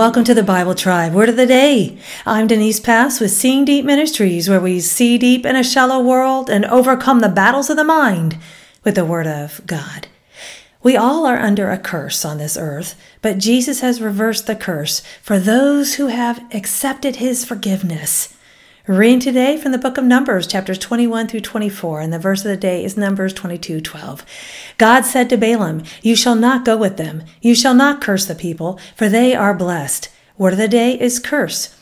welcome to the Bible Tribe Word of the Day. I'm Denise Pass with Seeing Deep Ministries, where we see deep in a shallow world and overcome the battles of the mind with the Word of God. We all are under a curse on this earth, but Jesus has reversed the curse for those who have accepted His forgiveness. Reading today from the book of Numbers, chapters 21 through 24, and the verse of the day is Numbers 22 12. God said to Balaam, You shall not go with them. You shall not curse the people, for they are blessed. Word of the day is curse.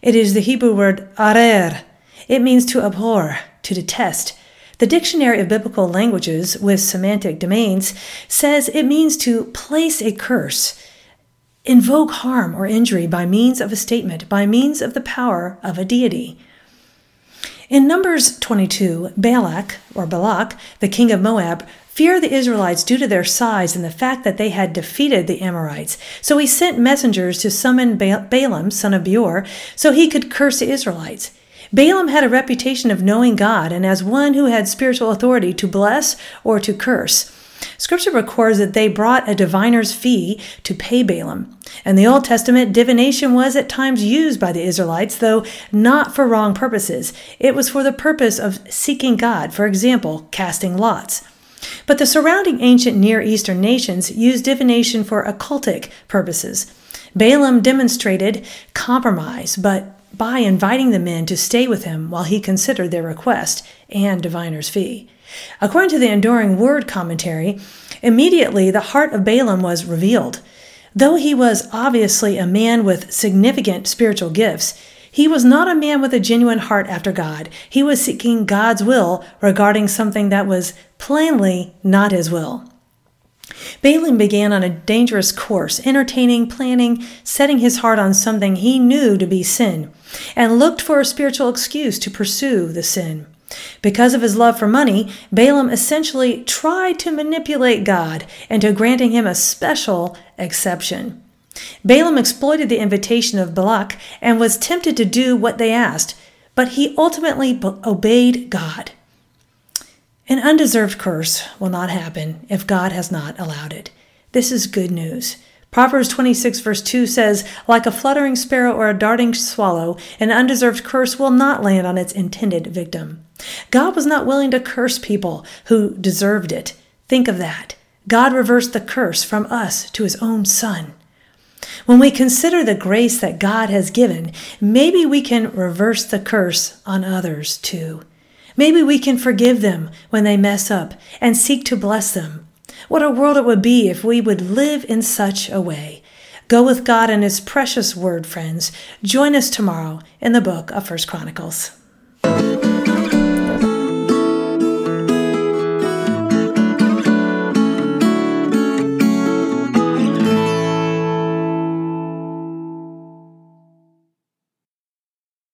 It is the Hebrew word arar. It means to abhor, to detest. The Dictionary of Biblical Languages with semantic domains says it means to place a curse invoke harm or injury by means of a statement, by means of the power of a deity. In Numbers 22, Balak, or Balak, the king of Moab, feared the Israelites due to their size and the fact that they had defeated the Amorites. So he sent messengers to summon Balaam, son of Beor, so he could curse the Israelites. Balaam had a reputation of knowing God and as one who had spiritual authority to bless or to curse. Scripture records that they brought a diviner's fee to pay Balaam. In the Old Testament, divination was at times used by the Israelites, though not for wrong purposes. It was for the purpose of seeking God, for example, casting lots. But the surrounding ancient Near Eastern nations used divination for occultic purposes. Balaam demonstrated compromise, but by inviting the men to stay with him while he considered their request and diviner's fee. According to the Enduring Word commentary, immediately the heart of Balaam was revealed. Though he was obviously a man with significant spiritual gifts, he was not a man with a genuine heart after God. He was seeking God's will regarding something that was plainly not his will. Balaam began on a dangerous course, entertaining, planning, setting his heart on something he knew to be sin, and looked for a spiritual excuse to pursue the sin. Because of his love for money, Balaam essentially tried to manipulate God into granting him a special exception. Balaam exploited the invitation of Balak and was tempted to do what they asked, but he ultimately obeyed God. An undeserved curse will not happen if God has not allowed it. This is good news. Proverbs 26, verse 2 says, Like a fluttering sparrow or a darting swallow, an undeserved curse will not land on its intended victim. God was not willing to curse people who deserved it. Think of that. God reversed the curse from us to his own son. When we consider the grace that God has given, maybe we can reverse the curse on others too. Maybe we can forgive them when they mess up and seek to bless them. What a world it would be if we would live in such a way. Go with God and his precious word, friends. Join us tomorrow in the book of First Chronicles.